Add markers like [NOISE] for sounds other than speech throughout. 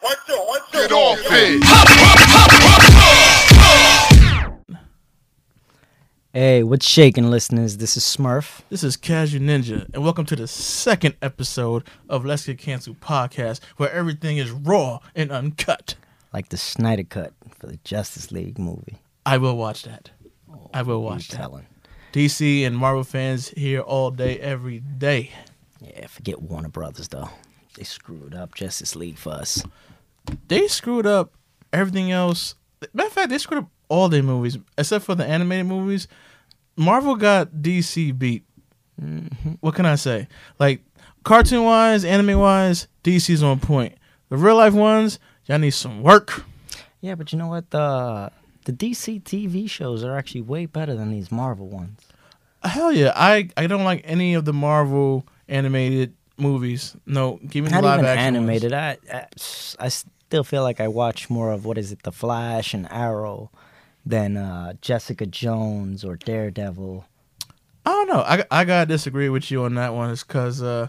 One, two, one, two. Get off it. Hey, what's shaking, listeners? This is Smurf. This is Casual Ninja, and welcome to the second episode of Let's Get Canceled podcast, where everything is raw and uncut. Like the Snyder Cut for the Justice League movie. I will watch that. Oh, I will watch that. telling. DC and Marvel fans here all day, every day. Yeah, forget Warner Brothers though. They screwed up Justice League for us. They screwed up everything else. Matter of fact, they screwed up all their movies except for the animated movies. Marvel got DC beat. Mm-hmm. What can I say? Like cartoon wise, anime wise, DC's on point. The real life ones, y'all need some work. Yeah, but you know what? The the DC TV shows are actually way better than these Marvel ones. Hell yeah, I I don't like any of the Marvel animated movies. No, give me Not the live even action animated. I, I I still feel like I watch more of what is it, The Flash and Arrow, than uh, Jessica Jones or Daredevil. I don't know. I, I gotta disagree with you on that one. Is because uh,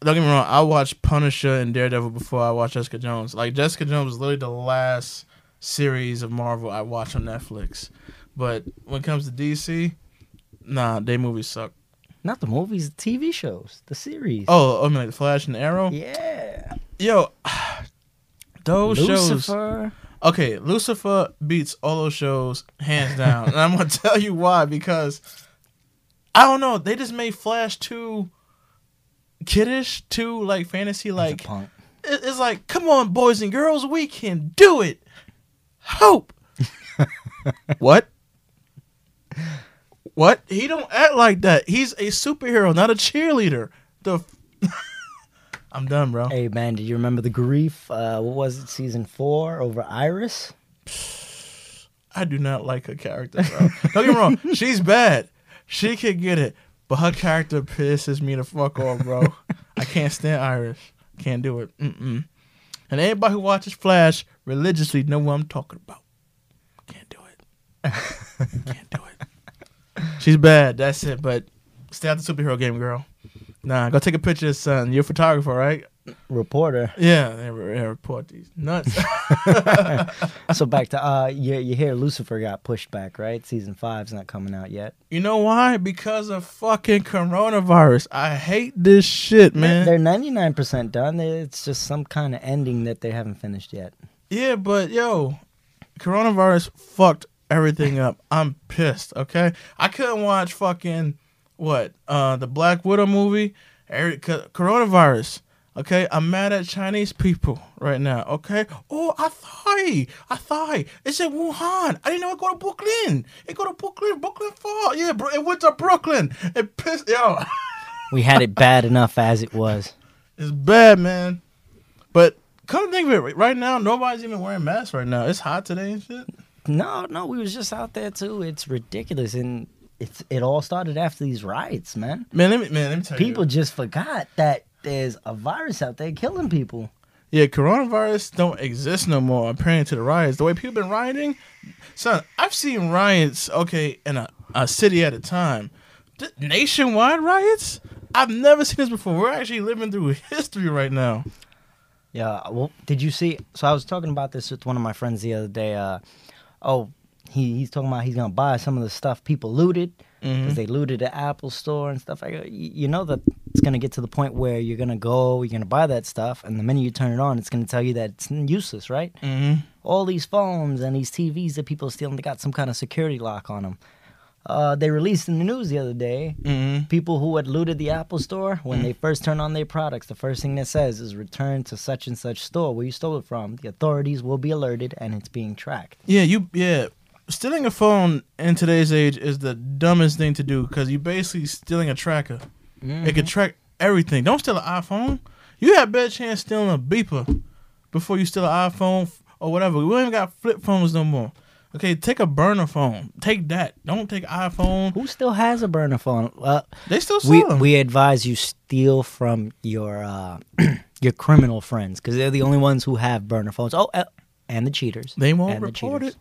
don't get me wrong. I watched Punisher and Daredevil before I watched Jessica Jones. Like Jessica Jones was literally the last series of Marvel I watched on Netflix. But when it comes to DC, nah, they movies suck. Not the movies, the TV shows, the series. Oh, I mean like the Flash and Arrow. yeah. Yo, those shows. Okay, Lucifer beats all those shows hands down, and I'm gonna [LAUGHS] tell you why. Because I don't know, they just made Flash too kiddish, too like fantasy. Like it's like, come on, boys and girls, we can do it. Hope. [LAUGHS] what? What? He don't act like that. He's a superhero, not a cheerleader. The. [LAUGHS] I'm done, bro. Hey man, do you remember the grief? Uh, what was it, season four over Iris? I do not like her character, bro. Don't get me wrong. [LAUGHS] She's bad. She can get it. But her character pisses me the fuck off, bro. I can't stand Iris. Can't do it. Mm-mm. And anybody who watches Flash religiously know what I'm talking about. Can't do it. [LAUGHS] Can't do it. She's bad. That's it. But stay out the superhero game, girl. Nah, go take a picture of son. You're a photographer, right? Reporter. Yeah, they, re- report these nuts. [LAUGHS] so back to uh, you, you hear Lucifer got pushed back, right? Season five's not coming out yet. You know why? Because of fucking coronavirus. I hate this shit, man. They're ninety nine percent done. It's just some kind of ending that they haven't finished yet. yeah, but yo, coronavirus fucked everything up. I'm pissed, okay? I couldn't watch fucking what? Uh the Black Widow movie. Co- coronavirus. Okay, I'm mad at Chinese people right now. Okay. Oh, I thought, I thought it's in Wuhan. I didn't know it go to Brooklyn. It go to Brooklyn, Brooklyn Fall. Yeah, bro. It went to Brooklyn. It pissed yo. [LAUGHS] We had it bad enough as it was. It's bad, man. But come to think of it, right now nobody's even wearing masks right now. It's hot today and shit. No, no, we was just out there too. It's ridiculous, and it's it all started after these riots, man. Man, let me man, let me tell People you. just forgot that there's a virus out there killing people. Yeah, coronavirus don't exist no more. Apparently to the riots, the way people been rioting, son. I've seen riots. Okay, in a, a city at a time. Th- nationwide riots. I've never seen this before. We're actually living through [LAUGHS] history right now. Yeah. Well, did you see? So I was talking about this with one of my friends the other day. Uh, oh, he he's talking about he's gonna buy some of the stuff people looted because they looted the Apple store and stuff. Go, you know that it's gonna get to the point where you're gonna go, you're gonna buy that stuff, and the minute you turn it on, it's gonna tell you that it's useless, right? Mm-hmm. All these phones and these TVs that people are stealing, they got some kind of security lock on them. Uh, they released in the news the other day Mm-hmm. people who had looted the Apple store, when they first turn on their products, the first thing that says is return to such and such store where you stole it from. The authorities will be alerted and it's being tracked. Yeah, you yeah. Stealing a phone in today's age is the dumbest thing to do because you're basically stealing a tracker. It can track everything. Don't steal an iPhone. You have better chance stealing a beeper. before you steal an iPhone or whatever. We don't even got flip phones no more. Okay, take a burner phone. Take that. Don't take iPhone. Who still has a burner phone? Uh, They still sell we them. we advise you steal from your uh, [CLEARS THROAT] your criminal friends because they're the only ones who have burner phones. Oh, uh, and the cheaters. They won't and the report cheaters. it.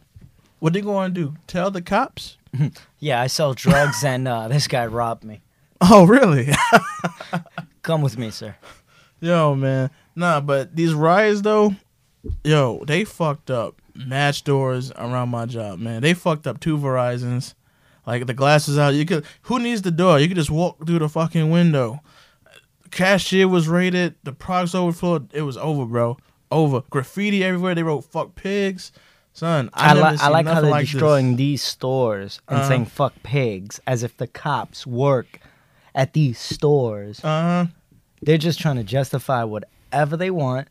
What they going to do? Tell the cops? [LAUGHS] Yeah, I sell drugs, and uh, this guy robbed me. Oh, really? [LAUGHS] Come with me, sir. yo, man. Nah, but these riots though, yo, they fucked up match doors around my job, man. They fucked up two Verizons. Like the glass is out. You could who needs the door? You could just walk through the fucking window. Cashier was raided. The products overflowed. It was over, bro. Over. Graffiti everywhere. They wrote "fuck pigs." Son, I, I, li- I like how they're like this. destroying these stores and Uh-huh. saying "fuck pigs" as if the cops work at these stores. Uh huh. They're just trying to justify whatever they want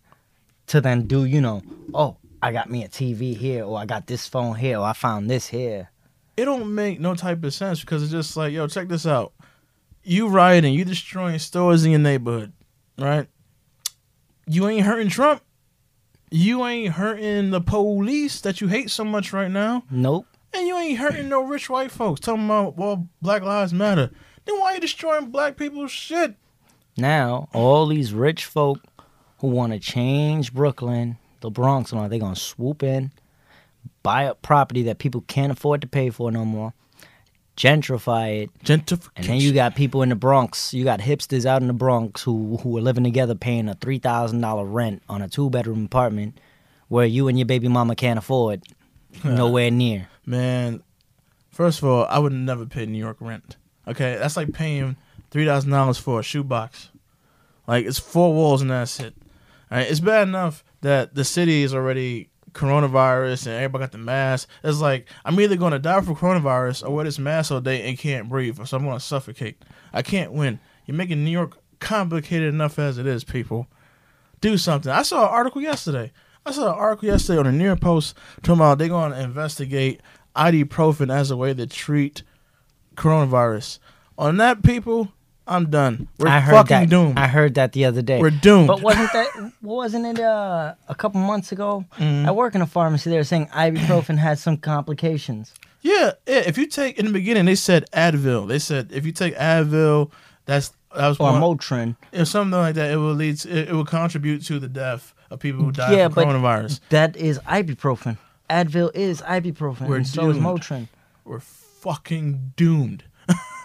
to then do. You know, oh, I got me a TV here, or I got this phone here, or I found this here. it don't make no type of sense because it's just like, yo, check this out. You rioting, you destroying stores in your neighborhood, right? You ain't hurting Trump. You ain't hurting the police that you hate so much right now. Nope. And you ain't hurting no rich white folks talking about, well, Black Lives Matter. Then why are you destroying black people's shit? Now, all these rich folk who want to change Brooklyn, the Bronx, and all, they're going to swoop in, buy a property that people can't afford to pay for no more, gentrify it, Gentrification. and then you got people in the Bronx. You got hipsters out in the Bronx who who are living together, paying a three thousand dollar rent on a two bedroom apartment, where you and your baby mama can't afford. [LAUGHS] Nowhere near. Man, first of all, I would never pay New York rent. Okay, that's like paying three thousand dollars for a shoebox. Like it's four walls and that's it. All right, it's bad enough that the city is already coronavirus and everybody got the mask. It's like I'm either gonna die from coronavirus or wear this mask all day and can't breathe, or so I'm gonna suffocate. I can't win. You're making New York complicated enough as it is, people. Do something. I saw an article yesterday. I saw an article yesterday on the New York Post talking about they're going to investigate ibuprofen as a way to treat coronavirus. On that, people, I'm done. We're I heard fucking that. doomed. I heard that the other day. We're doomed. But wasn't that wasn't it uh, a couple months ago? Mm-hmm. I work in a pharmacy. They were saying ibuprofen has some complications. yeah, yeah. If you take in the beginning, they said Advil. They said if you take Advil, that's that was Or one, Motrin. if something like that. It will lead. To, it, it will contribute to the death of people who die Yeah, from but coronavirus. that is ibuprofen. Advil is ibuprofen. We're and so is. Motrin. we're fucking doomed.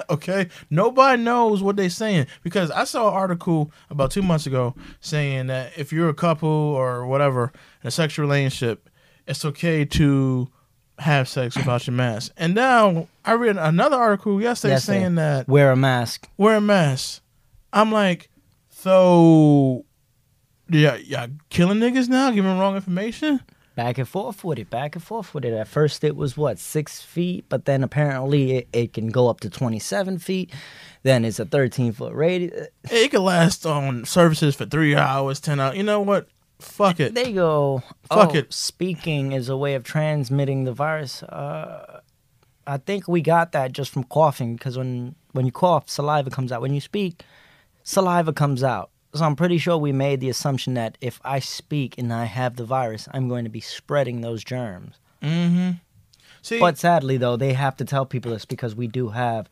[LAUGHS] okay? Nobody knows what they're saying because I saw an article about two months ago saying that if you're a couple or whatever in a sexual relationship, it's okay to have sex without your mask. And now I read another article yesterday Yesterday. saying that Wear a mask. wear a mask. I'm like, so yeah, yeah, killing niggas now, giving wrong information. Back and forth with it. Back and forth with it. At first, it was what six feet, but then apparently it, it can go up to twenty-seven feet. Then it's a thirteen foot radius. It could last on services for three hours, ten hours. You know what? Fuck it. There you go. Fuck Oh, it. Speaking is a way of transmitting the virus. Uh, I think we got that just from coughing because when when you cough, saliva comes out. When you speak, saliva comes out. So I'm pretty sure we made the assumption that if I speak and I have the virus, I'm going to be spreading those germs. Mm-hmm. See, But sadly, though, they have to tell people this because we do have,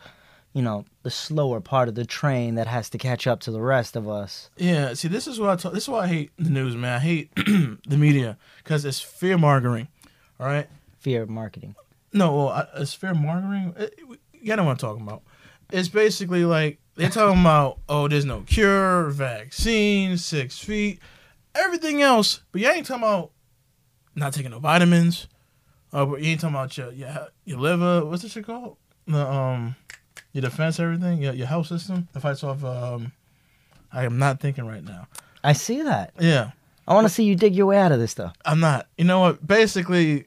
you know, the slower part of the train that has to catch up to the rest of us. yeah. See, this is what I talk, this is why I hate the news, man. I hate [CLEARS THROAT] the media because it's fear mongering. All right. Fear marketing. No, well, I- it's fear mongering. You know what I'm talking about. It's basically like they're talking about, oh, there's no cure, vaccine, six feet, everything else, but you ain't talking about not taking no vitamins. Uh, but you ain't talking about your your, your liver. What's this shit called? The um, your defense, everything, your your health system. That fights off. Um, I am not thinking right now. I see that. Yeah, I want to see you dig your way out of this stuff. I'm not. You know what? Basically,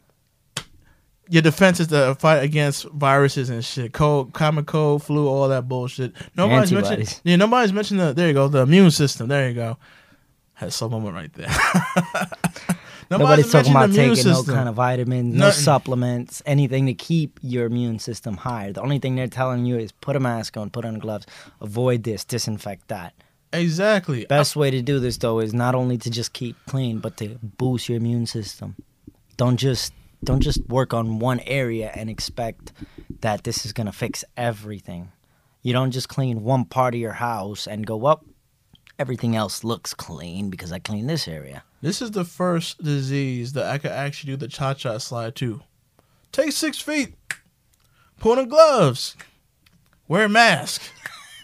your defense is to fight against viruses and shit. Cold, common cold, flu, all that bullshit. Nobody's mentioned. Yeah, nobody's mentioned the. There you go. The immune system. There you go. Had slow moment right there. [LAUGHS] Nobody's talking about taking no kind of vitamins, no Nothing. supplements, anything to keep your immune system higher. The only thing they're telling you is put a mask on, put on gloves, avoid this, disinfect that. Exactly. Best way to do this though is not only to just keep clean, but to boost your immune system. Don't just don't just work on one area and expect that this is gonna fix everything. You don't just clean one part of your house and go up. Everything else looks clean because I cleaned this area. This is the first disease that I could actually do the cha cha slide to. Take six feet, put on gloves, wear a mask,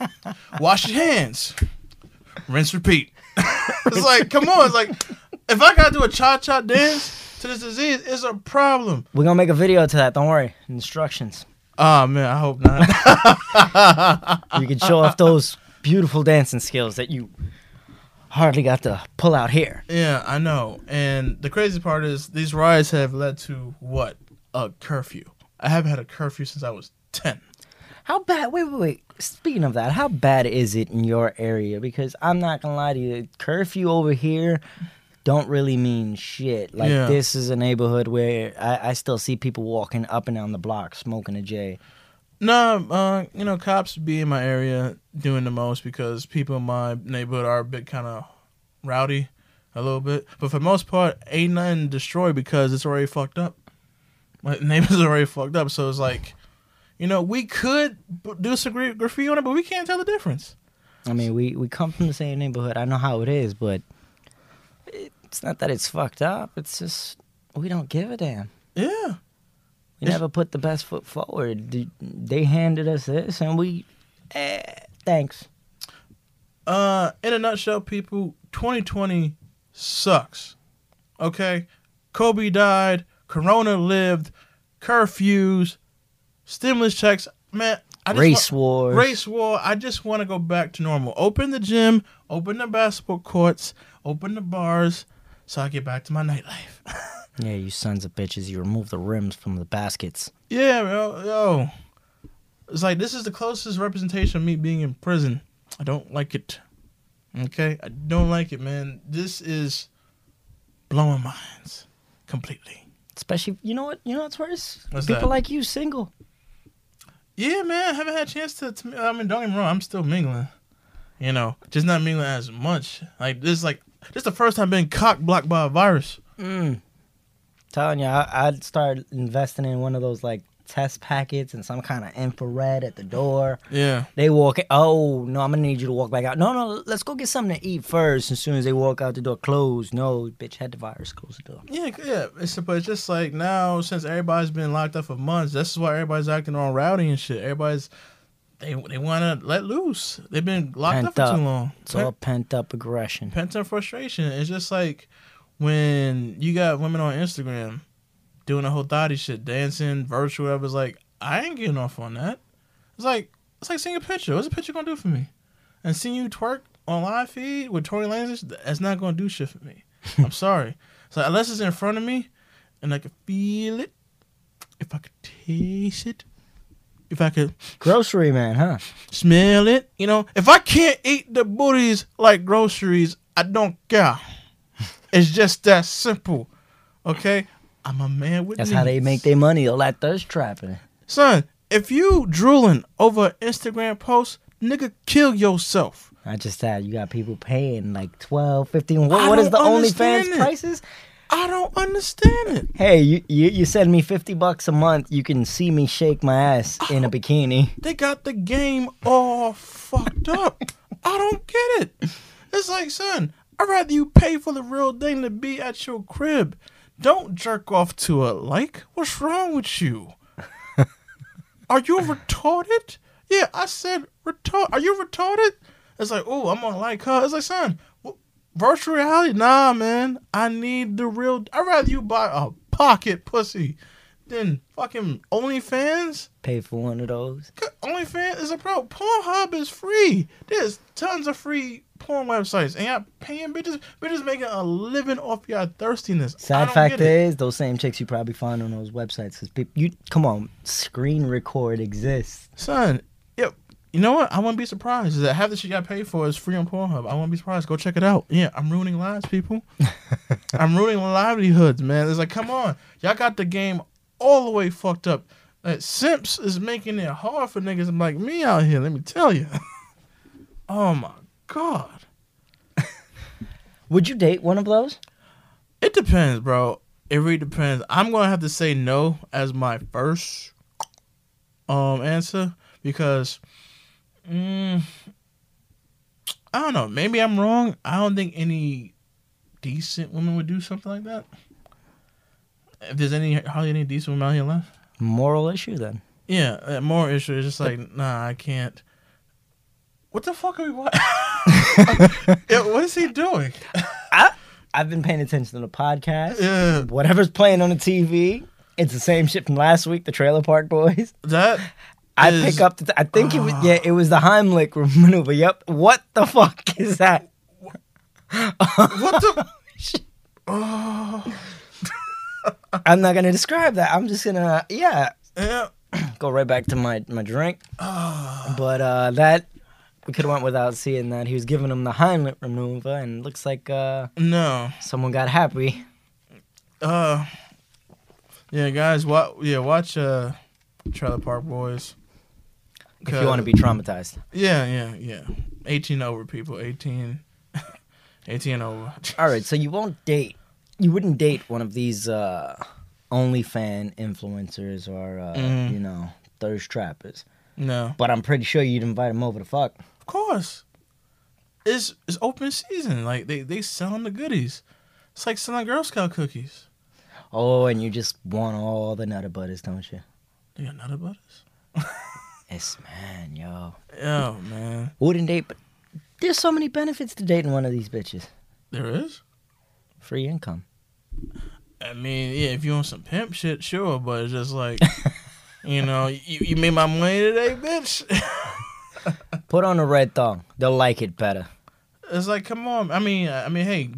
[LAUGHS] wash your hands, rinse, repeat. [LAUGHS] it's like, come on. It's like, if I gotta do a cha cha dance to this disease, it's a problem. We're gonna make a video to that. Don't worry. Instructions. Oh man, I hope not. [LAUGHS] You can show off those beautiful dancing skills that you hardly got to pull out here. yeah, I know. And the crazy part is, these riots have led to what? A curfew. I haven't had a curfew since I was ten. How bad? Wait, wait, wait. Speaking of that, how bad is it in your area? Because I'm not gonna lie to you, curfew over here don't really mean shit. Like Yeah. this is a neighborhood where I, I still see people walking up and down the block smoking a J. No, uh, you know, cops be in my area doing the most because people in my neighborhood are a bit kind of rowdy, a little bit. But for the most part, ain't nothing destroyed because it's already fucked up. My [LAUGHS] neighbors are already fucked up, so it's like, you know, we could b- do some gra- graffiti on it, but we can't tell the difference. I mean, we we come from the same neighborhood. I know how it is, but it's not that it's fucked up. It's just we don't give a damn. Yeah, We It's- never put the best foot forward. They- handed us this, and we, eh, thanks. Uh, in a nutshell, people, 2020 sucks. Okay, Kobe died. Corona lived. Curfews, stimulus checks. Man, I just Race wa- wars. Race war. I just want to go back to normal. Open the gym. Open the basketball courts. Open the bars. So I get back to my nightlife. [LAUGHS] Yeah, you sons of bitches. You remove the rims from the baskets. yeah, yo, yo. It's like this is the closest representation of me being in prison. I don't like it. Okay, I don't like it, man. This is blowing minds completely. Especially, you know what? You know what's worse? What's People that? like you single. Yeah, man. I haven't had a chance to, to. I mean, don't get me wrong. I'm still mingling. You know, just not mingling as much. Like this, is like this, is the first time being cock blocked by a virus. Mm. Telling you, I, I'd start investing in one of those like test packets and some kind of infrared at the door. Yeah. They walk. Oh no, I'm gonna need you to walk back out. No, no, let's go get something to eat first. As soon as they walk out the door, close. No, bitch, had the virus. Close the door. Yeah, yeah. It's but it's just like now since everybody's been locked up for months, this is why everybody's acting all rowdy and shit. Everybody's they they want to let loose. They've been locked Pent up for up. too long. It's all pent up aggression. pent up frustration. It's just like when you got women on Instagram doing the whole thotty shit, dancing, virtual, whatever. It's like I ain't getting off on that. It's like it's like seeing a picture. What's a picture gonna do for me? And seeing you twerk on live feed with Tory Lanez, that's not gonna do shit for me. [LAUGHS] I'm sorry. So unless it's in front of me and I can feel it, if I could taste it, if I could Grocery man, huh? smell it. You know, if I can't eat the booties like groceries, I don't care. It's just that simple. Okay? I'm a man with That's how they make their money. All that thirst trapping. Son, if you drooling over an Instagram post, nigga, kill yourself. I just said you got people paying like 12, 15. What, what is the OnlyFans prices? I don't understand it. Hey, you, you you send me 50 bucks a month, you can see me shake my ass in a bikini. They got the game all fucked up. I don't get it. It's like, son, I'd rather you pay for the real thing to be at your crib. Don't jerk off to a like. What's wrong with you? [LAUGHS] Are you retarded? Yeah, I said retard. Are you retarded? It's like, oh, I'm gonna like her. It's like, son, virtual reality? Nah, man. I need the real. I'd rather you buy a pocket pussy than fucking OnlyFans. Pay for one of those. OnlyFans is a pro. Pornhub is free. There's tons of free porn websites, and y'all paying bitches. Bitches making a living off your thirstiness. Sad fact is, those same chicks you probably find on those websites because people, you come on, screen record exists. son. You know what? I wouldn't be surprised. Is that half the shit y'all pay for is free on Pornhub. I wouldn't be surprised. Go check it out. Yeah, I'm ruining lives, people. [LAUGHS] I'm ruining livelihoods, man. It's like, come on, y'all got the game all the way fucked up. Like, Simps is making it hard for niggas like me out here. Let me tell you. [LAUGHS] oh my god. [LAUGHS] Would you date one of those? It depends, bro. It really depends. I'm gonna have to say no as my first um answer because mm, I don't know. Maybe I'm wrong. I don't think any decent woman would do something like that. If there's any hardly any decent women out here left. Moral issue then. Yeah, uh, more issue is just like, nah, I can't. What the fuck are we watching? [LAUGHS] yeah, what is he doing? I've been paying attention to the podcast. Yeah, Whatever's playing on the TV, it's the same shit from last week. The Trailer Park Boys. that I is- pick up. The I think it was [SIGHS] yeah. It was the Heimlich [LAUGHS] maneuver. Yep. What the fuck is that? what the. [LAUGHS] [SIGHS] I'm not gonna describe that. I'm just gonna yeah Yeah, [CLEARS THROAT] go right back to my my drink. [SIGHS] But uh that we could have went without seeing that. He was giving him the Heimlich maneuver, and looks like uh no. someone got happy. Uh, yeah, guys, what? Yeah, watch uh, Trailer Park Boys. If you want to be traumatized. Yeah, yeah, yeah. 18 over people. 18. [LAUGHS] 18 over. All right, so you won't date. You wouldn't date one of these uh OnlyFan influencers or uh, Mhm. you know thirst trappers. No, But I'm pretty sure you'd invite them over to fuck. of course. It's it's open season. Like they they selling the goodies. It's like selling Girl Scout cookies. Oh, and you just want all the nutter butters, don't you? They got nutter butters. [LAUGHS] Yes, man, yo. Oh man, Wouldn't date, but there's so many benefits to dating one of these bitches. there is. Free income. I mean, yeah, if you want some pimp shit, sure, but it's just like, [LAUGHS] you know, you, you made my money today, bitch. [LAUGHS] Put on a red thong. They'll like it better. It's like, come on. I mean, I mean, hey,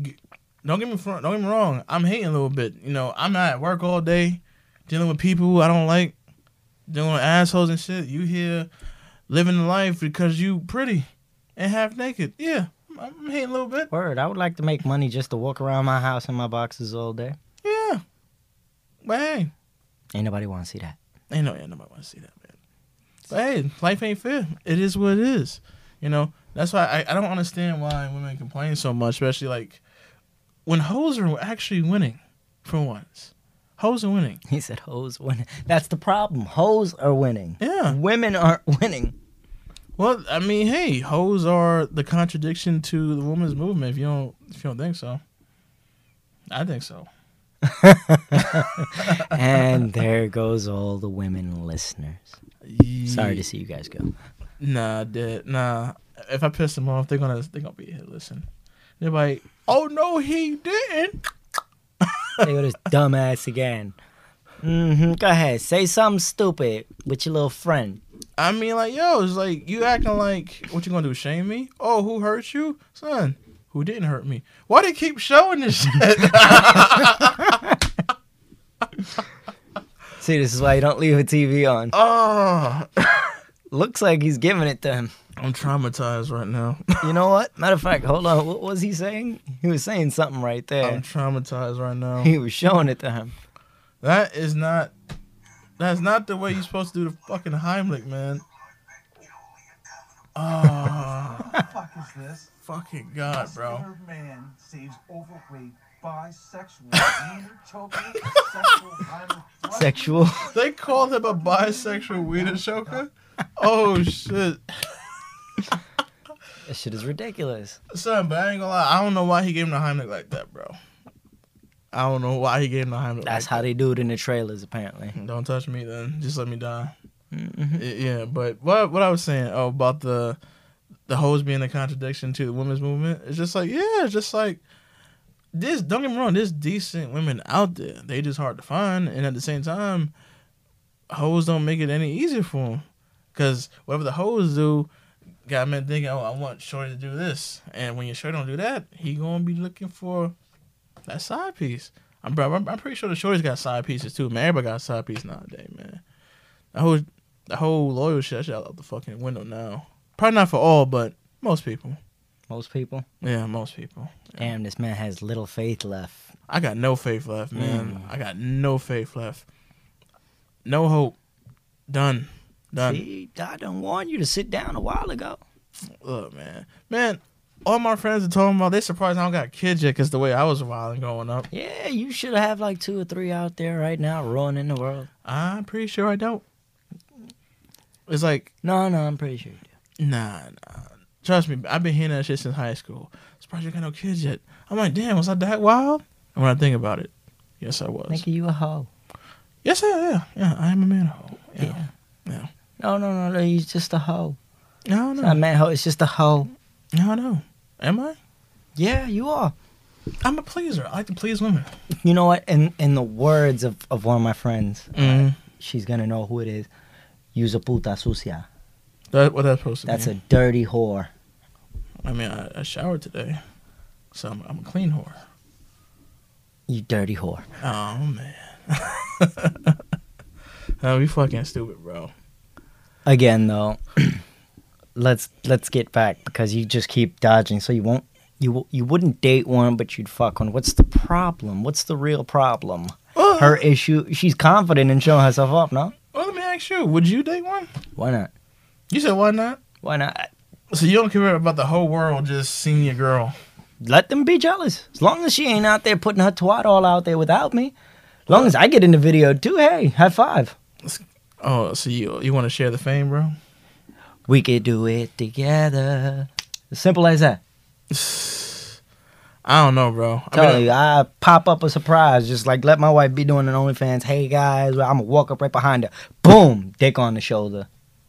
don't get me fr- don't get me wrong. I'm hating a little bit. You know, I'm not at work all day, dealing with people I don't like, with assholes and shit. You here, living the life because you pretty and half naked. Yeah, I'm, I'm hating a little bit. Word, I would like to make money just to walk around my house in my boxes all day. Yeah, but hey, Ain't nobody want to see that. ain't no, ain't nobody want to see that, man. But hey, life ain't fair. It is what it is. You know, that's why I, I don't understand why women complain so much, especially like when hoes are actually winning for once. Hoes are winning. He said hoes winning. That's the problem. Hoes are winning. Yeah. Women aren't [LAUGHS] winning. Well, I mean, hey, hoes are the contradiction to the women's movement. If you don't, if you don't think so, I think so. [LAUGHS] and there goes all the women listeners. Sorry to see you guys go. Nah, dead. Nah. If I piss them off, they're gonna they're gonna be here. Listen, they're like, oh no, he didn't. They go this dumbass again. Mm-hmm. Go ahead. Say something stupid with your little friend. I mean, like, yo, it's like you acting like what you gonna do? Shame me? Oh, who hurt you, son? Who didn't hurt me? Why they keep showing this shit? [LAUGHS] See, this is why you don't leave a TV on. oh, Looks like he's giving it to him. I'm traumatized right now. [LAUGHS] You know what? Matter of fact, hold on. What was he saying? He was saying something right there. I'm traumatized right now. He was showing it to him. That is not. That's not the way you're supposed to do the fucking Heimlich, man. Oh, What the fuck is this? fucking god, bro. Muscular man saves overweight bisexual wiener choking sexual Sexual. They called him a bisexual wiener choker. Oh shit, That shit is ridiculous. son. But I ain't gonna lie. I don't know why he gave him the Heimlich like that, bro. I don't know why he gave him the Heimlich. That's like how they do it in the trailers, apparently. Don't touch me, then. Just let me die. Mhm. Yeah, but what what I was saying oh, about the the hoes being a contradiction to the women's movement. It's just like yeah, it's just like this. Don't get me wrong. There's decent women out there. They just hard to find, and at the same time, hoes don't make it any easier for them. Cause whatever the hoes do, got men thinking, oh, I want Shorty to do this, and when your Shorty don't do that, he gonna be looking for that side piece. I'm bro. I'm, I'm pretty sure the Shorty's got side pieces too. Man, everybody got a side piece nowadays, man. The whole the whole loyal shit, shit out the fucking window now. Probably not for all, but most people. Most people. Yeah, most people. Damn, this man has little faith left. I got no faith left, man. Mm. I got no faith left. No hope. Done. Done. See, I done warned you to sit down a while ago. Look, man. Man, all my friends are talking about they surprised I don't got kids yet because the way I was wilding growing up. Yeah, you should have like two or three out there right now ruining the world. I'm pretty sure I don't. It's like No, no, I'm pretty sure you do. nah, nah. Trust me, I've been hearing that shit since high school. Surprised you got no kids yet. I'm like, damn, was I that wild? And when I think about it, yes, I was. Nigga, you a hoe. Yes, yeah, yeah, yeah. I am a man hoe. Yeah, yeah. No, no, no, no. He's just a hoe. No, It's no, not a man hoe. It's just a hoe. no, no. Am I? Yeah, you are. I'm a pleaser. I like to please women. You know what? In in the words of, of one of my friends, Mm. she's gonna know who it is. Use a puta sucia. That what that's supposed to be. That's a dirty whore. I mean, I, I showered today, so I'm, I'm a clean whore. You dirty whore. Oh man. [LAUGHS] oh, we fucking stupid, bro. Again, though, [CLEARS THROAT] let's let's get back because you just keep dodging. So you won't you you wouldn't date one, but you'd fuck one. What's the problem? What's the real problem? Well, Her issue. She's confident in showing herself off. No, well, let me ask you: Would you date one? why not? You said why not? Why not? So you don't care about the whole world just seeing your girl? Let them be jealous. As long as she ain't out there putting her twat all out there without me. As long as I get in the video too, hey, high five. Oh, so you you want to share the fame, bro? We could do it together. Simple as that. I don't know, bro. I Tell mean, you, I pop up a surprise, just like let my wife be doing an OnlyFans. Hey guys, I'm gonna walk up right behind her. Boom, dick on the shoulder,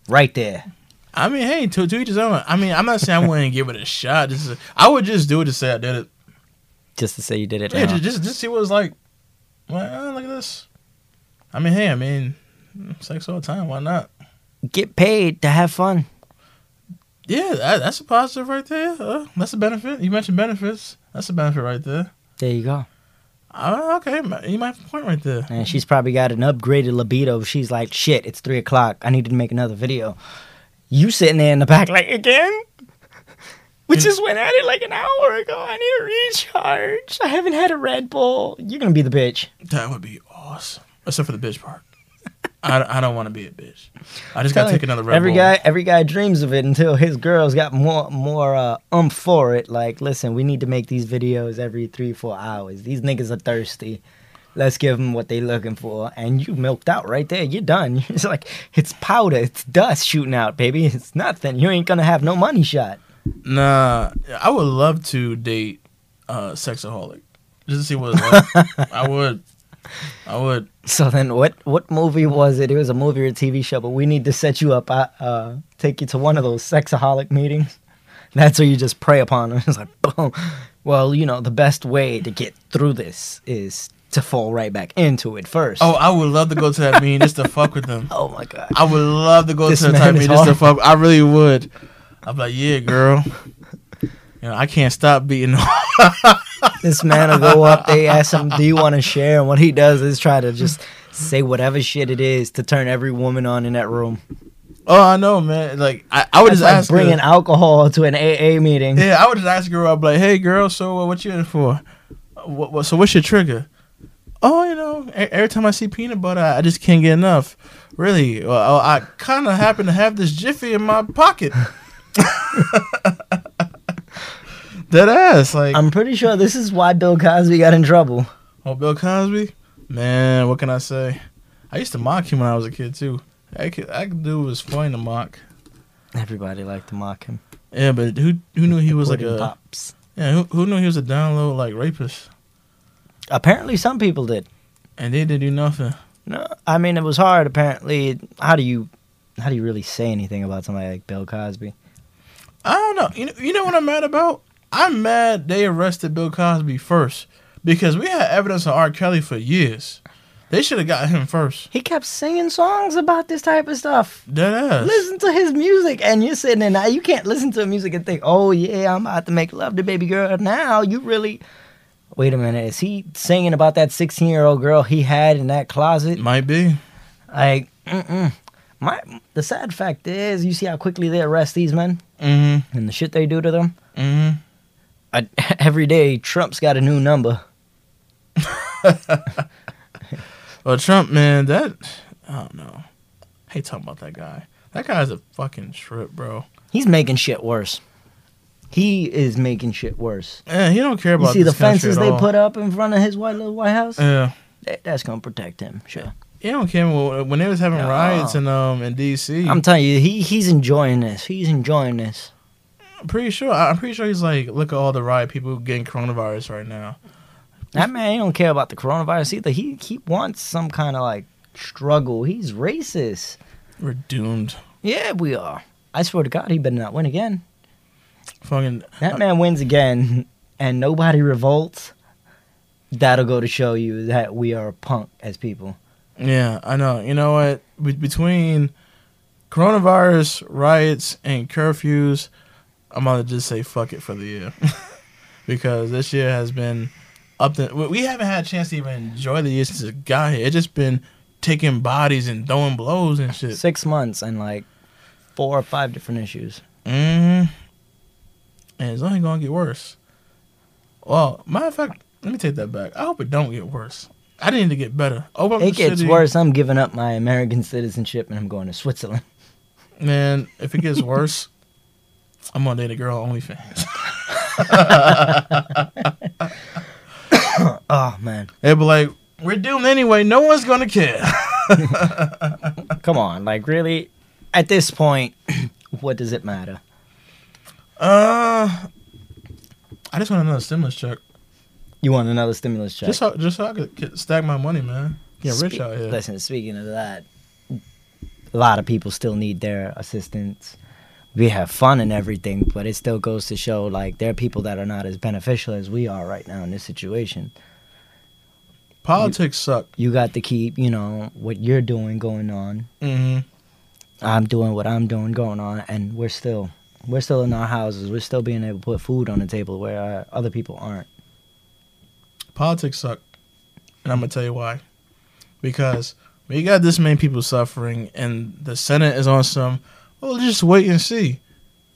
right there. I mean, hey, to, to each his own. I mean, I'm not saying I wouldn't give it a shot. This is, I would just do it to say I did it. Just to say you did it. Yeah, now. just, just just see what it's like. Well, oh, look at this. I mean, hey, I mean, sex all the time. Why not? Get paid to have fun. Yeah, that, that's a positive right there. Uh, that's a benefit. You mentioned benefits. That's a benefit right there. There you go. Uh, okay, you might have a point right there. And she's probably got an upgraded libido. She's like, shit, it's three o'clock. I need to make another video. You sitting there in the back, like, again? [LAUGHS] We just went at it like an hour ago. I need a recharge. I haven't had a Red Bull. You're gonna be the bitch. That would be awesome. Except for the bitch part. I, I don't want to be a bitch. I just got to take another Red every Bull. guy, every guy dreams of it until his girls got more, more uh, umph for it. Like, listen, we need to make these videos every three, four hours. These niggas are thirsty. Let's give them what they looking for. And you milked out right there. You're done. [LAUGHS] It's like it's powder. It's dust shooting out, baby. It's nothing. You ain't gonna have no money shot. Nah, I would love to date uh sexaholic. Just to see what it's like. [LAUGHS] I would. I would. So then, what what movie was it? It was a movie or a TV show. But we need to set you up. Uh, uh, take you to one of those sexaholic meetings. [LAUGHS] That's where you just prey upon them. [LAUGHS] It's like, boom. Well, you know, the best way to get through this is to fall right back into it first. Oh, I would love to go to that meeting just to [LAUGHS] fuck with them. oh my god. I would love to go This to that type meeting just to fuck. I really would. I'm like, yeah, girl. You know, I can't stop beating. This man will go up. They ask him, "Do you want to share?" And what he does is try to just say whatever shit it is to turn every woman on in that room. oh, I know, man. Like, I, I would It's just like ask her- bringing alcohol to an AA meeting. Yeah, I would just ask a girl. I'd be like, "Hey, girl, so uh, what you in for? What, what, so what's your trigger?" Oh, you know, every time I see peanut butter, I just can't get enough. Really, well, I kind of happen to have this jiffy in my pocket. [LAUGHS] Dead ass, like I'm pretty sure this is why Bill Cosby got in trouble. oh, Bill Cosby, man, what can I say? I used to mock him when I was a kid too. I could, I could do was fun to mock. Everybody liked to mock him. Yeah, but who who knew he was like a pops. yeah who, who knew he was a download like rapist Apparently, some people did. and they didn't do nothing. No, I mean it was hard. Apparently, how do you, how do you really say anything about somebody like Bill Cosby? I don't know. You know, you know what I'm mad about? I'm mad they arrested Bill Cosby first because we had evidence of R. Kelly for years. They should have got him first. He kept singing songs about this type of stuff. Dead ass. Listen to his music, and you're sitting there now. You can't listen to music and think, "Oh yeah, I'm about to make love to baby girl." Now you really. Wait a minute. Is he singing about that 16 year old girl he had in that closet? Might be. Like, mm-mm. My the sad fact is, you see how quickly they arrest these men Mm-hmm. and the shit they do to them. Mm-hmm. I, [LAUGHS] every day, Trump's got a new number. [LAUGHS] Well, Trump, man, that I don't know. hate talking about that guy. That guy's a fucking trip, bro. He's making shit worse. He is making shit worse. Yeah, he don't care about. You see the fences they all. put up in front of his white little White House? Yeah. That- That's gonna protect him. Sure. He don't care when when they was having No. riots in um in DC. I'm telling you, he he's enjoying this. He's enjoying this. I'm pretty sure. I'm pretty sure he's like, look at all the riot people getting coronavirus right now. That man, he don't care about the coronavirus either. He he wants some kind of like struggle. He's racist. We're doomed. Yeah, we are. I swear to God, he better not win again. Fucking. That uh, man wins again, and nobody revolts. That'll go to show you that we are punk as people. Yeah, I know. You know what? Be- between coronavirus, riots, and curfews, I'm gonna just say fuck it for the year [LAUGHS] because this year has been up to. we- haven't had a chance to even enjoy the year since it got here. It's just been taking bodies and throwing blows and shit. Six months and like four or five different issues. hmm And it's only gonna get worse. Well, matter of fact, let me take that back. I hope it don't get worse. I need to get better. Up It gets city. worse. I'm giving up my American citizenship and I'm going to Switzerland. Man, if it gets worse, [LAUGHS] I'm gonna date a girl on OnlyFans. [LAUGHS] Oh man, They'll be like, "We're doomed anyway. No one's gonna care." [LAUGHS] come on! Like really, at this point, [CLEARS THROAT] what does it matter? Uh, I just want another stimulus check, You want another stimulus check? just so just so I could get, stack my money, man. Get rich Spe- out here. Listen, speaking of that, a lot of people still need their assistance. We have fun and everything, but it still goes to show like there are people that are not as beneficial as we are right now in this situation. Politics suck. You got to keep, you know, what you're doing going on. hmm I'm doing what I'm doing going on, and we're still, we're still in our houses. We're still being able to put food on the table where uh, other people aren't. Politics suck, and I'm gonna tell you why. Because we got this many people suffering, and the Senate is on some, well, just wait and see,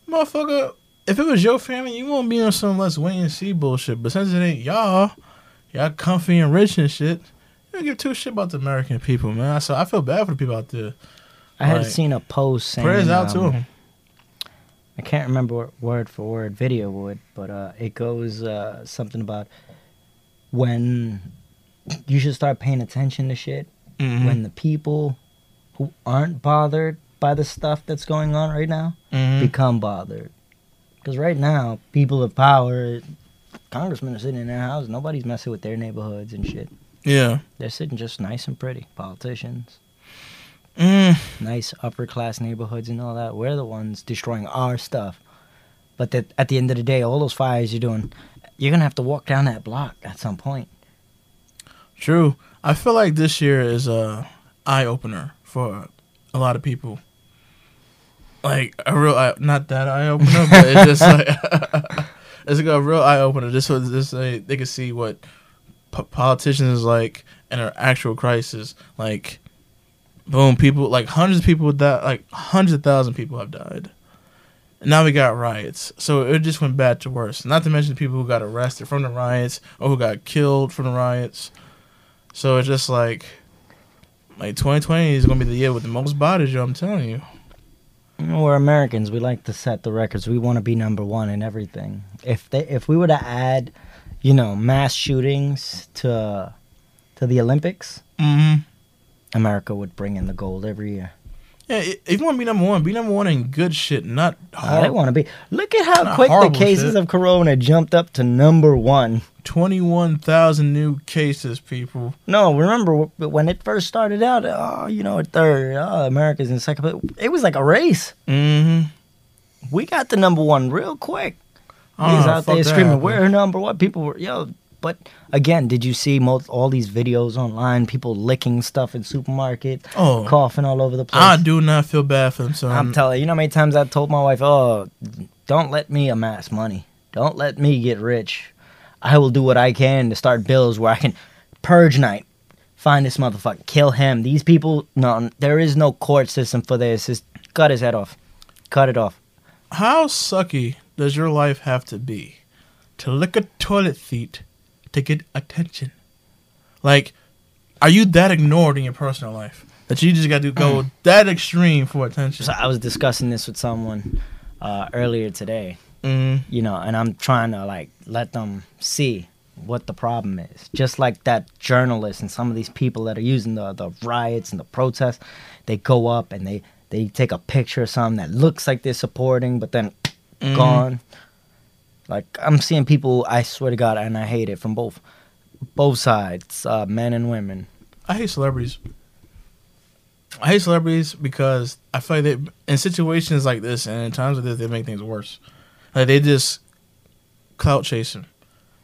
motherfucker. If it was your family, you won't be on some let's wait and see bullshit. But since it ain't y'all, y'all comfy and rich and shit, you don't give two shit about the American people, man. So I feel bad for the people out there. I had seen a post saying, Prayers out to um, them. I can't remember what word for word video would, but uh, it goes uh, something about when you should start paying attention to shit Mm-hmm. when the people who aren't bothered by the stuff that's going on right now Mm-hmm. become bothered. Because right now, people of power, congressmen are sitting in their house, nobody's messing with their neighborhoods and shit. yeah. They're sitting just nice and pretty. Politicians, Mm. nice upper class neighborhoods and all that. We're the ones destroying our stuff. But that at the end of the day, all those fires you're doing, you're gonna have to walk down that block at some point. True. I feel like this year is a eye opener for a lot of people. Like a real eye, not that eye opener, but it's just [LAUGHS] like [LAUGHS] it's like a real eye opener. Just so this they they can see what po- politicians is like in an actual crisis. Like, boom, people like hundreds of people that Like hundreds of thousand people have died. And now we got riots, so it just went bad to worse. Not to mention the people who got arrested from the riots or who got killed from the riots. So it's just like, like 2020 is gonna be the year with the most bodies. Yo, I'm telling you. You know, we're Americans. We like to set the records. We want to be number one in everything. If they, if we were to add, you know, mass shootings to to the Olympics, Mm-hmm. America would bring in the gold every year. Yeah, if you want to be number one, be number one in good shit, not they hard. want to be. Look at how quick the cases shit. of corona jumped up to number one. 21,000 new cases, people. No, remember when it first started out? Oh, you know, third. Oh, America's in second. But it was like a race. Mm-hmm. We got the number one real quick. He's know out there screaming, happened. "We're number one!" People were yo. But again, did you see most all these videos online? People licking stuff in supermarkets, Oh. coughing all over the place. I do not feel bad for them, son. I'm telling you, you know how many times I've told my wife, "Oh, don't let me amass money. Don't let me get rich. I will do what I can to start bills where I can purge night, find this motherfucker, kill him. These people, no, there is no court system for this. Just cut his head off, cut it off. How sucky does your life have to be to lick a toilet seat to get attention? Like, are you that ignored in your personal life that you just got to go that extreme for attention? So I was discussing this with someone uh, earlier today. Mm. you know, and I'm trying to like let them see what the problem is. Just like that journalist and some of these people that are using the the riots and the protests, they go up and they they take a picture of something that looks like they're supporting, but then gone. Like I'm seeing people, I swear to God, and I hate it from both both sides, uh, men and women. I hate celebrities. I hate celebrities because I feel like they, in situations like this and in times like this, they make things worse. Like they just clout chasing.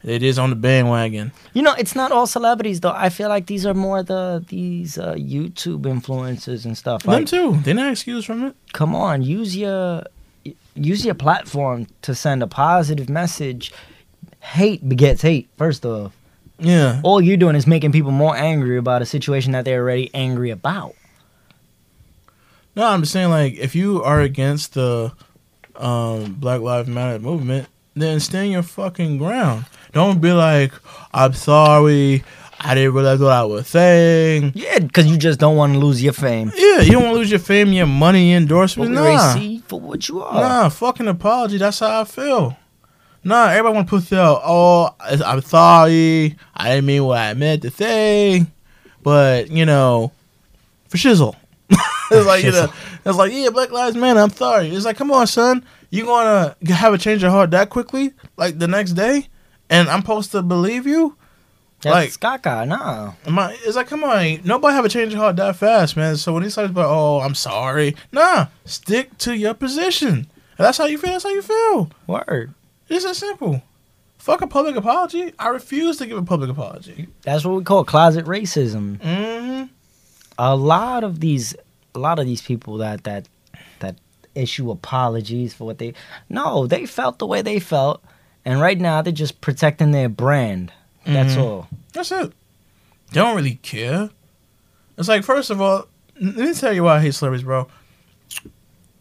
They just on the bandwagon. You know, it's not all celebrities though. I feel like these are more the these uh, YouTube influencers and stuff. Them Like, too. They're not excused from it. come on, use your use your platform to send a positive message. Hate begets hate. First off, Yeah. all you're doing is making people more angry about a situation that they're already angry about. No, I'm just saying like if you are against the um, Black Lives Matter movement, then stand your fucking ground. Don't be like, I'm sorry, I didn't realize what I was saying. Yeah, because you just don't want to lose your fame. Yeah, you don't want to lose your fame, your money, endorsement. But Nah. see for what you are. Nah, fucking apology. That's how I feel. Nah, everybody want to put their oh, I'm sorry. I didn't mean what I meant to say, but you know, for shizzle. [LAUGHS] it's like you know, [LAUGHS] it's like yeah, Black Lives Matter. I'm sorry. It's like come on, son. You gonna have a change of heart that quickly, like the next day, and I'm supposed to believe you? That's caca, nah. Am I, it's like, come on, nobody have a change of heart that fast, man. So when he starts about, oh, I'm sorry, nah, stick to your position. And that's how you feel. That's how you feel. Word. It's that simple. Fuck a public apology. I refuse to give a public apology. That's what we call closet racism. Mm-hmm. a lot of these a lot of these people that that that issue apologies for what they no they felt the way they felt and right now they're just protecting their brand that's Mhm. all That's it. They don't really care. It's like, first of all, let me tell you why I hate celebrities, bro.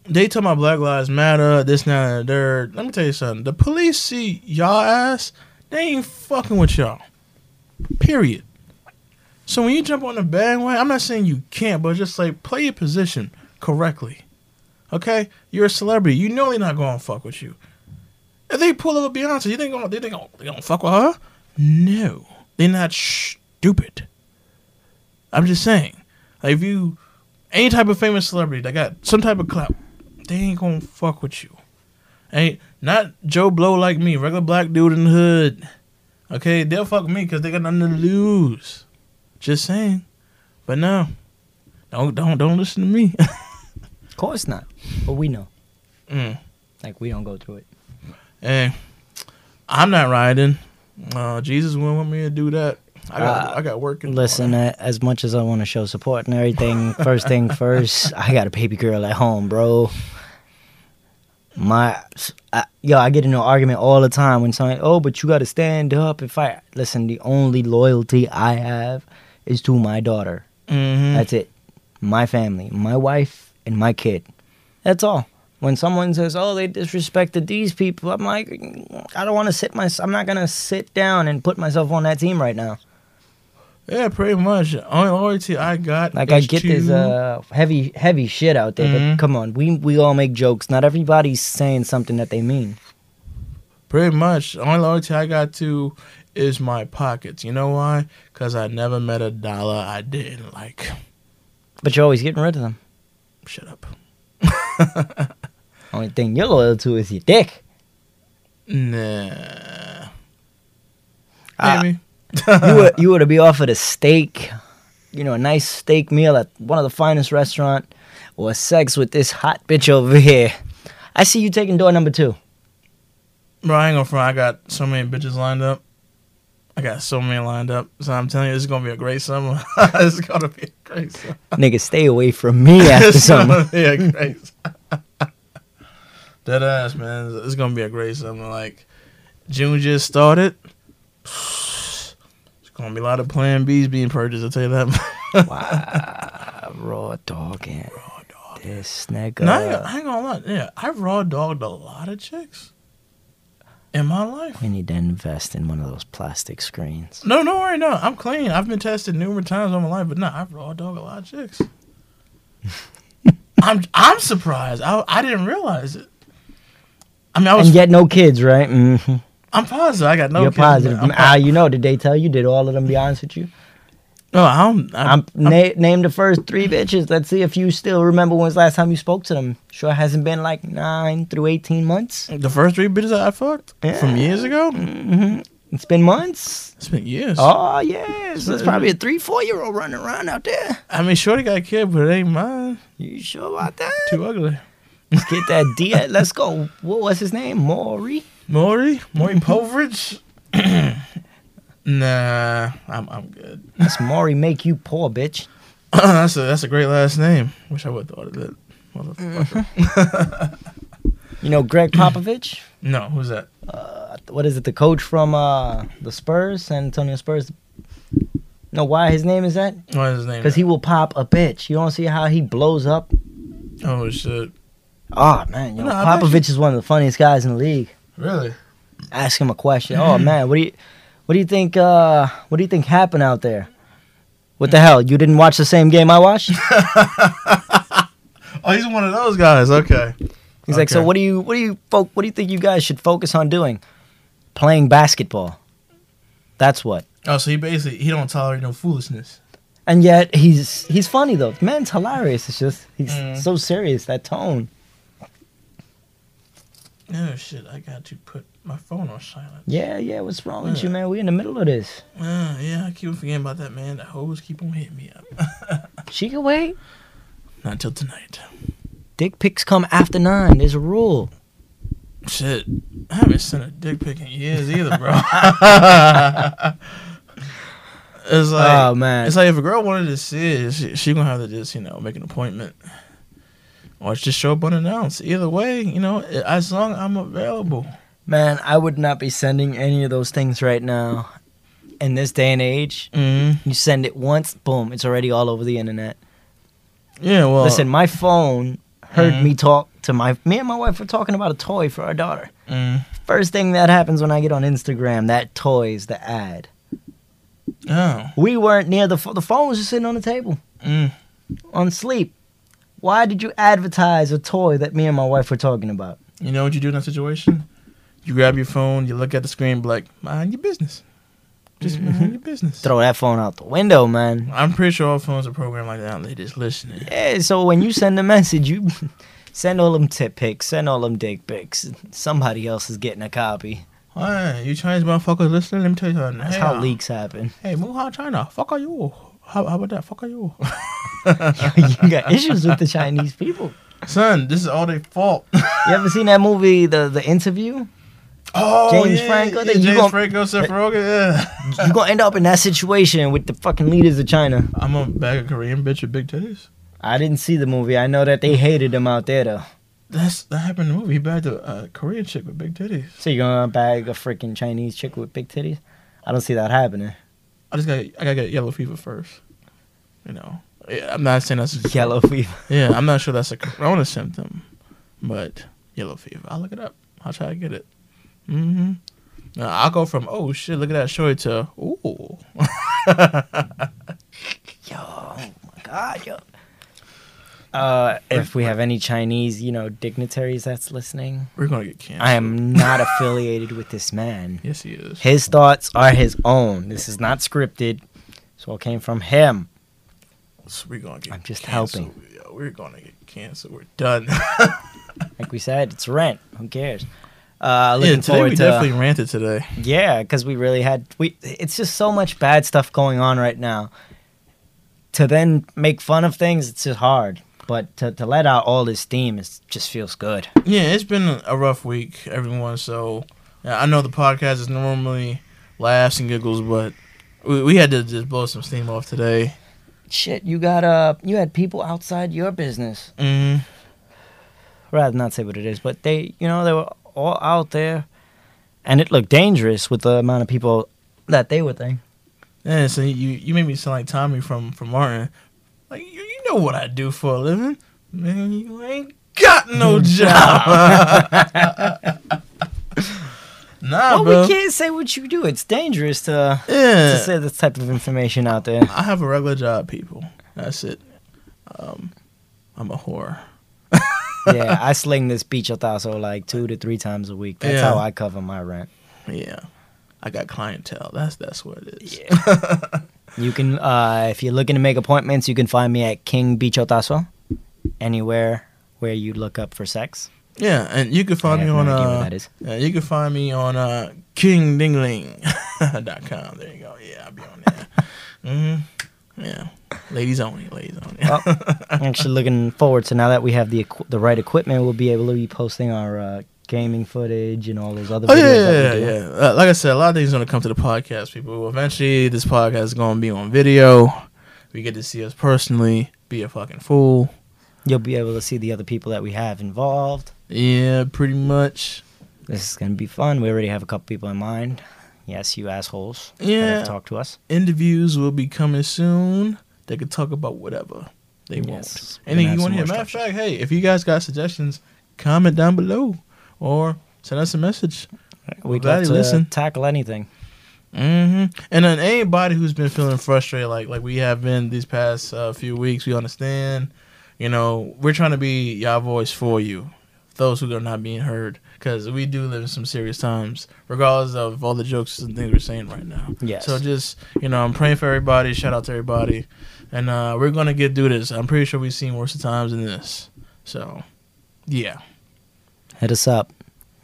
They tell my Black Lives Matter, this, that, and the third. Let me tell you something. The police see y'all ass, they ain't fucking with y'all. Period. So when you jump on the bandwagon, I'm not saying you can't, but just like play your position correctly. Okay? You're a celebrity. You know they're not gonna fuck with you. If they pull up Beyonce, you think gonna they think gonna, they gonna fuck with her? No, they're not stupid. I'm just saying, like if you any type of famous celebrity that got some type of clout, they ain't gonna fuck with you. Ain't not Joe Blow like me, regular black dude in the hood. Okay, they'll fuck me because they got nothing to lose. Just saying, but no, don't don't don't listen to me. [LAUGHS] of course not but we know mm. like we don't go through it Hey, I'm not riding. Uh, Jesus wouldn't want me to do that. I got Uh, I got work. in listen uh, as much as i want to show support and everything first thing [LAUGHS] first i got a baby girl at home bro my I, yo i get into an argument all the time when someone, oh but you got to stand up and fight listen the only loyalty i have is to my daughter Mhm. That's it. My family, my wife, and my kid. That's all. When someone says, "Oh, they disrespected these people," I'm like, I don't want to sit my. I'm not gonna sit down and put myself on that team right now. Yeah, pretty much. Only loyalty I got. Like I get to, this uh, heavy, heavy shit out there, Mhm. but come on, we we all make jokes. Not everybody's saying something that they mean. Pretty much. Only loyalty I got to is my pockets. You know why? Because I never met a dollar I didn't like. But you're always getting rid of them. Shut up. [LAUGHS] Only thing you're loyal to is your dick. Nah. Ah. Maybe. you were [LAUGHS] you were to be offered a steak, you know, a nice steak meal at one of the finest restaurant, or sex with this hot bitch over here. I see you taking door number two. Bro, I ain't gonna front. I got so many bitches lined up. I got so many lined up. So I'm telling you, this is gonna be a great summer. [LAUGHS] it's gonna be a great summer. Nigga, stay away from me [LAUGHS] after summer. a great summer. Dead ass, man. It's gonna be a great summer. Like June just started. It's gonna be a lot of Plan Bs being purchased. I'll tell you that. Wow, [LAUGHS] raw dogging. Raw dog. This nigga. no, I ain't, I gonna lie. Yeah, I've raw dogged a lot of chicks in my life. we need to invest in one of those plastic screens. No, no worry, no. I'm clean. I've been tested numerous times in my life, but no, I've raw dog a lot of chicks. [LAUGHS] I'm I'm surprised. I I didn't realize it. I I mean, I was. and yet no kids, right? hmm I'm positive. I got no. You're kids, positive. I'm Ah, you know, did they tell you? Did all of them be honest with you? no, I don't. I, I'm, na- name the first three bitches. Let's see if you still remember when's the last time you spoke to them. Sure hasn't been like nine through eighteen months. the first three bitches I fucked from years ago. hmm It's been months. It's been years. Oh yes, there's probably a three, four year old running around out there. I mean, Shorty got a kid, but it ain't mine. You sure about that? Too ugly. Let's get that D. Let's go. What was his name? Maury. Maury, Maury Povich. [CLEARS THROAT] nah, I'm I'm good. That's Maury. Make you poor, bitch. [CLEARS THROAT] that's a that's a great last name. Wish I would have thought of that. Motherfucker. [LAUGHS] You know Gregg Popovich. [CLEARS THROAT] No, who's that? what is it? The coach from uh, the Spurs, San Antonio Spurs. No, why his name is that? What is his name? Because he will pop a bitch. You don't see how he blows up. Oh shit! Oh man, yo, No, Popovich is one of the funniest guys in the league. Really? Ask him a question. Oh man, what do you, what do you think? Uh, what do you think happened out there? What the hell? You didn't watch the same game I watched? [LAUGHS] Oh, he's one of those guys. Okay. He's like, so what do you, what do you, fo- what do you think you guys should focus on doing? Playing basketball. That's what. Oh, so he basically he don't tolerate no foolishness. And yet he's he's funny though. Man's hilarious. It's just he's Mm. so serious. That tone. Oh shit! I got to put my phone on silent. Yeah, yeah. What's wrong with you, man? We in the middle of this. Uh, yeah, I keep forgetting about that man. The hoes keep on hitting me up. [LAUGHS] She can wait. Not until tonight. Dick pics come after nine. There's a rule. Shit, I haven't sent a dick pic in years either, bro. [LAUGHS] it's like, oh man. it's like if a girl wanted to see it, she, she gonna have to just you know make an appointment, or just show up unannounced. Either way, you know, as long I'm available. Man, I would not be sending any of those things right now. In this day and age, Mm. you send it once, boom, it's already all over the internet. Yeah, well, Listen, my phone heard Mhm. me talk to my me and my wife were talking about a toy for our daughter. Mm. First thing that happens when I get on Instagram, that toy's the ad. Oh, We weren't near the the phone was just sitting on the table mm. on sleep. Why did you advertise a toy that me and my wife were talking about? you know what you do in that situation? You grab your phone, you look at the screen, be like, mind your business. Just mind your business. Throw that phone out the window, man. I'm pretty sure all phones are programmed like that. and They just listening. Yeah, so when you send a message, you [LAUGHS] send all them tip pics, send all them dick pics. Somebody else is getting a copy. Hey, you Chinese motherfuckers listening? Let me tell you something. That's hey, how uh, leaks happen. Hey, Wuhan, China. Fuck are you? How, how about that? Fuck are you? [LAUGHS] you got issues with the Chinese people. Son, this is all their fault. [LAUGHS] You ever seen that movie, the the interview? oh, James yeah, Franco, Yeah, you James gon- Franco, Seth Rogen. Yeah. You're gonna end up in that situation with the fucking leaders of China. I'm a bag of Korean bitch with big titties. I didn't see the movie. I know that they hated him out there though. That's that happened in the movie. He bagged a uh, Korean chick with big titties. So you're gonna bag a freaking Chinese chick with big titties? I don't see that happening. I just got I gotta get yellow fever first. You know, I'm not saying that's Yellow fever. Yeah, I'm not sure that's a corona symptom, but yellow fever. I'll look it up. I'll try to get it. Mm-hmm. Now, I'll go from oh shit, look at that shorty to ooh. [LAUGHS] Yo, oh my god, yo. Uh, if we have any Chinese, you know, dignitaries that's listening, We're gonna get canceled. I am [LAUGHS] not affiliated with this man. Yes, he is. His thoughts are his own. This is not scripted. This all came from him. So we're gonna get. I'm just canceled. Yo, we're gonna get canceled. We're done. [LAUGHS] Like we said, it's rent. Who cares? Uh, yeah, today we to definitely ranted today. yeah, because we really had we. It's just so much bad stuff going on right now. To then make fun of things, it's just hard. But to, to let out all this steam, is just feels good. Yeah, it's been a rough week, everyone. So yeah, I know the podcast is normally laughs and giggles, but we, we had to just blow some steam off today. Shit, you got uh, you had people outside your business. Mm, rather not say what it is, but they, you know, they were all out there, and it looked dangerous with the amount of people that they were there. yeah, so you you made me sound like Tommy from from Martin. Like you know what I do for a living, man. You ain't got no [LAUGHS] job. [LAUGHS] nah, Well, bro. we can't say what you do. It's dangerous to, to say this type of information out there. I have a regular job, people. That's it. Um, I'm a whore. [LAUGHS] yeah, I sling this bicho tazo like two to three times a week. That's Yeah. how I cover my rent. Yeah, I got clientele. That's that's what it is. You can, uh, if you're looking to make appointments, you can find me at King Bichotazo, anywhere where you look up for sex. Yeah, and you can find me on no idea uh, that is. yeah, you can find me on uh kingdingling.com. [LAUGHS] There you go. Yeah, I'll be on there. [LAUGHS] mm-hmm. Yeah, ladies only, ladies only. Well, I'm [LAUGHS] actually looking forward to now that we have the the right equipment, we'll be able to be posting our uh, gaming footage and all those other Oh videos. yeah, yeah, yeah. Uh, like I said, a lot of things are gonna come to the podcast. People, eventually, this podcast is gonna be on video. We get to see us personally. Be a fucking fool. You'll be able to see the other people that we have involved. Yeah, pretty much. This is gonna be fun. We already have a couple people in mind. Yes, you assholes. Yeah. talked to us. Interviews will be coming soon. They can talk about whatever they Yes. want. Anything you want to hear. Matter of fact, hey, if you guys got suggestions, comment down below or send us a message. We'd love to listen. tackle anything. hmm And then anybody who's been feeling frustrated, like like we have been these past uh, few weeks, we understand. You know, we're trying to be y'all voice for you, those who are not being heard, because we do live in some serious times, regardless of all the jokes and things we're saying right now. Yes. So just you know, I'm praying for everybody. Shout out to everybody, and uh, we're gonna get through this. I'm pretty sure we've seen worse times than this. So, yeah. Hit us up.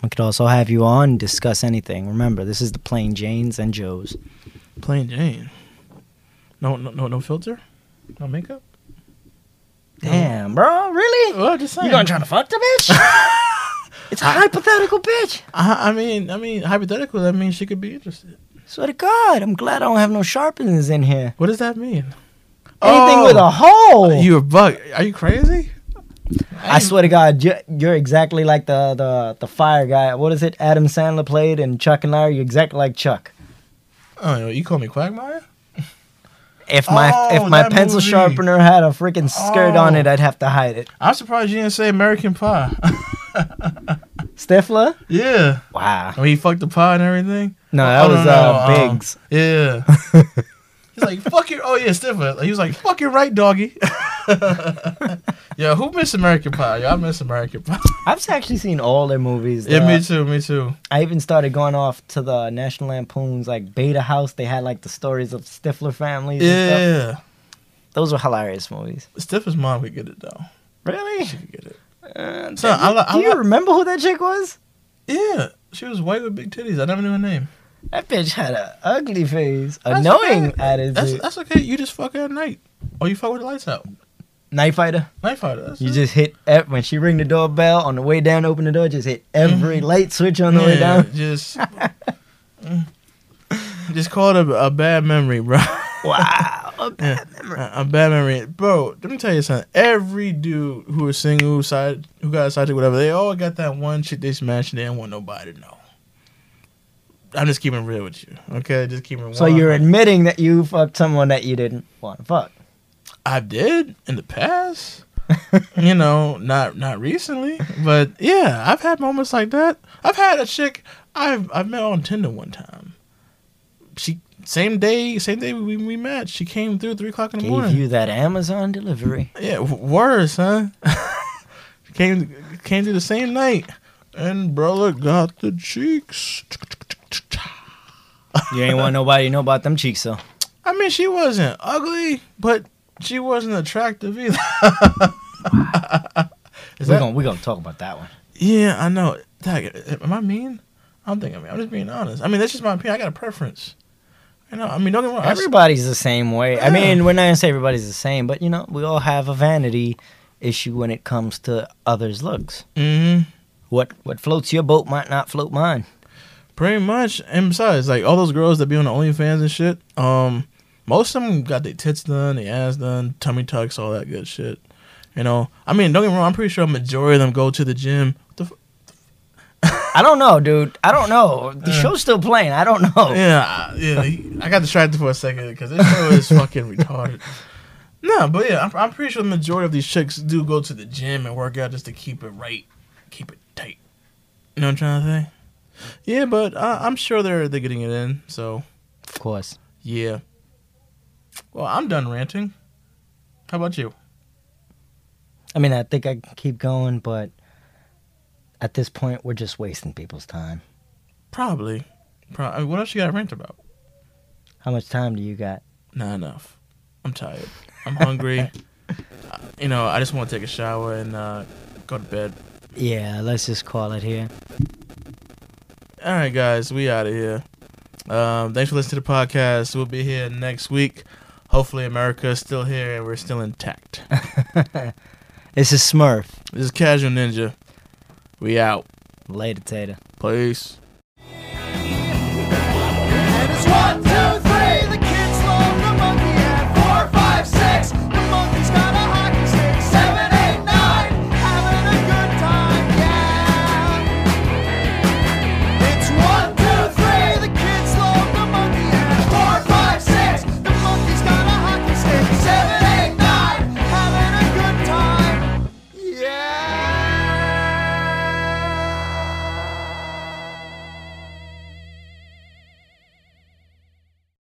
We could also have you on discuss anything. Remember, this is the plain Janes and Joes. Plain Jane. No, no, no, no filter, no makeup. Damn, bro, really? Oh, well, just saying. You gonna try to fuck the bitch? [LAUGHS] it's a hypothetical bitch. I, I mean, I mean, hypothetical. That means she could be interested. Swear to God, I'm glad I don't have no sharpeners in here. What does that mean? Anything with oh! a hole. You a bug? Are you crazy? I swear to God, you- you're exactly like the, the the fire guy. What is it? Adam Sandler played and Chuck and Larry. You're exactly like Chuck. Oh, you call me Quagmire? If my Oh, if my pencil movie. sharpener had a freaking skirt on Oh. it, I'd have to hide it. I'm surprised you didn't say American Pie. [LAUGHS] Stifler? yeah, Wow. when he fucked the pie and everything. No, that Oh, was no, uh, um, Biggs. Yeah. [LAUGHS] He's like, fuck your. Oh yeah, Stifler. He was like, fuck your right, doggy. [LAUGHS] yeah, who missed American Pie? Yo, I miss American Pie. I've actually seen all their movies. yeah, Uh, me too. Me too. I even started going off to the National Lampoon's like Beta House. They had like the stories of Stifler families. And stuff. Yeah. Those were hilarious movies. Stifler's mom could get it though. Really? She could get it. Uh, So, I I do you li- remember who that chick was? Yeah, she was white with big titties. I never knew her name. That bitch had an ugly face, That's annoying okay. attitude. That's that's okay. You just fuck her at night, or you fuck with the lights out. Night fighter. Night fighter. That's You it. just hit ev- when she ring the doorbell on the way down. Open the door. Just hit every light switch on the way down. Just, [LAUGHS] Mm. just call it a, a bad memory, bro. Wow. a, [LAUGHS] bad yeah, memory. a bad memory, bro. Let me tell you something. Every dude who was single, who side, who got a side chick, whatever, they all got that one shit they smashed and they didn't want nobody to know. I'm just keeping real with you, okay? Just keeping. So you're admitting that you fucked someone that you didn't want to fuck. I did in the past. [LAUGHS] you know, not not recently, but yeah, I've had moments like that. I've had a chick I've I've met on Tinder one time. She same day same day we we met. She came through three o'clock in the Gave morning. you that Amazon delivery. Yeah, worse, huh? [LAUGHS] came came through the same night, and brother got the cheeks. You ain't want nobody to know about them cheeks, though. I mean, she wasn't ugly, but she wasn't attractive either. [LAUGHS] Is We're that- gonna we gonna talk about that one. Yeah, I know. Am I mean? I don't think I mean. I'm just being honest. I mean, that's just my opinion. I got a preference. You know, I mean, don't get me wrong. Everybody's the same way. I mean, we're not gonna say everybody's the same, but you know, we all have a vanity issue when it comes to others' looks. Mhm. What what floats your boat might not float mine. Pretty much. And besides, like all those girls that be on the OnlyFans and shit, um, most of them got their tits done, their ass done, tummy tucks, all that good shit. You know, I mean, don't get me wrong. I'm pretty sure a majority of them go to the gym. What the f- I don't know, dude. I don't know. The show's still playing. I don't know. yeah, I- yeah. I got distracted for a second because this show is fucking retarded. [LAUGHS] No, but yeah, I'm, I'm pretty sure the majority of these chicks do go to the gym and work out just to keep it right, keep it tight. You know what I'm trying to say? Yeah, but uh, I'm sure they're they're getting it in. So Of course. yeah. Well, I'm done ranting. How about you? I mean, I think I can keep going, but at this point, we're just wasting people's time. Probably. Pro- I mean, what else you got to rant about? How much time do you got? Not enough. I'm tired. I'm hungry. [LAUGHS] Uh, you know, I just want to take a shower and uh, go to bed. Yeah, let's just call it here. All right, guys, we out of here. Um, thanks for listening to the podcast. We'll be here next week. Hopefully, America is still here and we're still intact. [LAUGHS] This is Smurf. this is Casual Ninja. We out. Later, Tater. Peace.